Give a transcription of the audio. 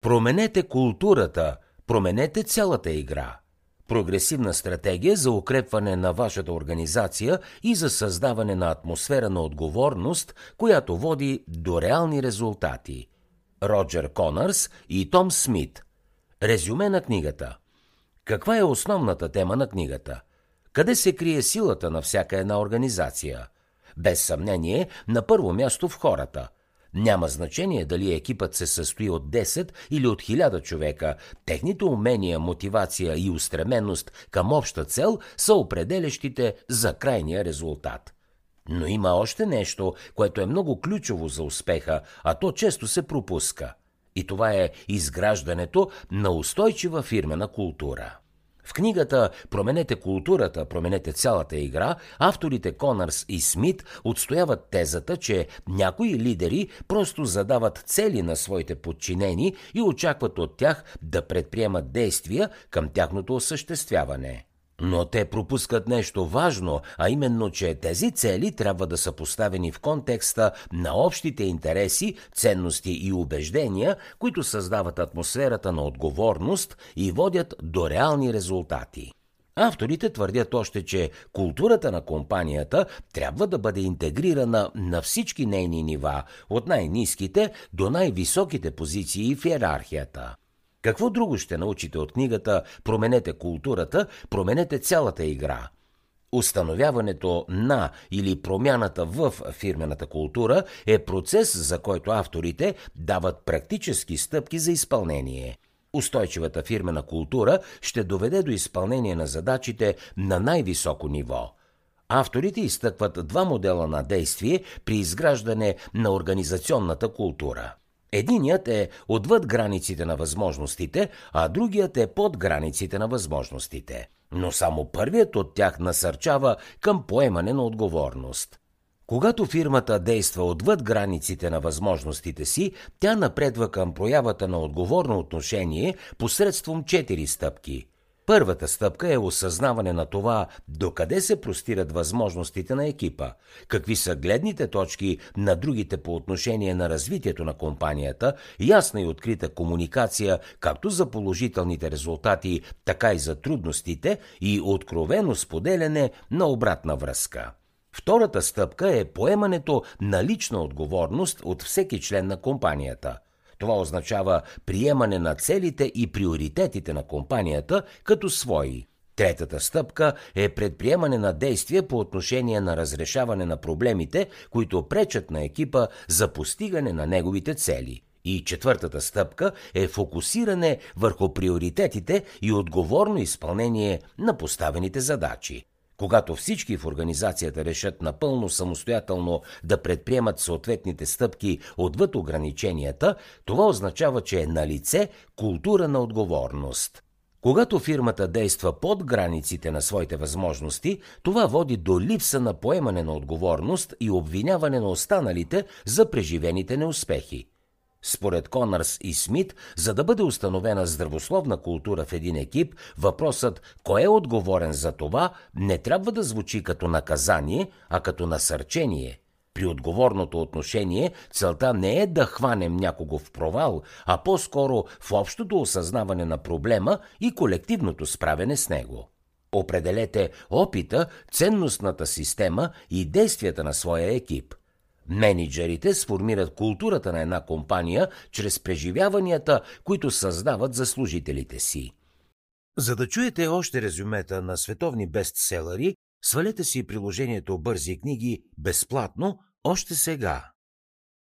Променете културата, променете цялата игра. Прогресивна стратегия за укрепване на вашата организация и за създаване на атмосфера на отговорност, която води до реални резултати. Роджер Конърс и Том Смит. Резюме на книгата. Каква е основната тема на книгата? Къде се крие силата на всяка една организация? Без съмнение, на първо място в хората – няма значение дали екипът се състои от 10 или от 1000 човека. Техните умения, мотивация и устременост към обща цел са определящите за крайния резултат. Но има още нещо, което е много ключово за успеха, а то често се пропуска. И това е изграждането на устойчива фирмена култура. В книгата Променете културата, променете цялата игра, авторите Конърс и Смит отстояват тезата, че някои лидери просто задават цели на своите подчинени и очакват от тях да предприемат действия към тяхното осъществяване. Но те пропускат нещо важно, а именно, че тези цели трябва да са поставени в контекста на общите интереси, ценности и убеждения, които създават атмосферата на отговорност и водят до реални резултати. Авторите твърдят още, че културата на компанията трябва да бъде интегрирана на всички нейни нива, от най-низките до най-високите позиции в иерархията. Какво друго ще научите от книгата Променете културата, променете цялата игра? Установяването на или промяната в фирмената култура е процес, за който авторите дават практически стъпки за изпълнение. Устойчивата фирмена култура ще доведе до изпълнение на задачите на най-високо ниво. Авторите изтъкват два модела на действие при изграждане на организационната култура – Единият е отвъд границите на възможностите, а другият е под границите на възможностите. Но само първият от тях насърчава към поемане на отговорност. Когато фирмата действа отвъд границите на възможностите си, тя напредва към проявата на отговорно отношение посредством четири стъпки – Първата стъпка е осъзнаване на това докъде се простират възможностите на екипа, какви са гледните точки на другите по отношение на развитието на компанията, ясна и открита комуникация както за положителните резултати, така и за трудностите и откровено споделяне на обратна връзка. Втората стъпка е поемането на лична отговорност от всеки член на компанията – това означава приемане на целите и приоритетите на компанията като свои. Третата стъпка е предприемане на действия по отношение на разрешаване на проблемите, които пречат на екипа за постигане на неговите цели. И четвъртата стъпка е фокусиране върху приоритетите и отговорно изпълнение на поставените задачи. Когато всички в организацията решат напълно самостоятелно да предприемат съответните стъпки отвъд ограниченията, това означава, че е на лице култура на отговорност. Когато фирмата действа под границите на своите възможности, това води до липса на поемане на отговорност и обвиняване на останалите за преживените неуспехи. Според Конърс и Смит, за да бъде установена здравословна култура в един екип, въпросът кой е отговорен за това не трябва да звучи като наказание, а като насърчение. При отговорното отношение целта не е да хванем някого в провал, а по-скоро в общото осъзнаване на проблема и колективното справене с него. Определете опита, ценностната система и действията на своя екип – Менеджерите сформират културата на една компания чрез преживяванията, които създават за служителите си. За да чуете още резюмета на световни бестселери, свалете си приложението Бързи книги безплатно още сега.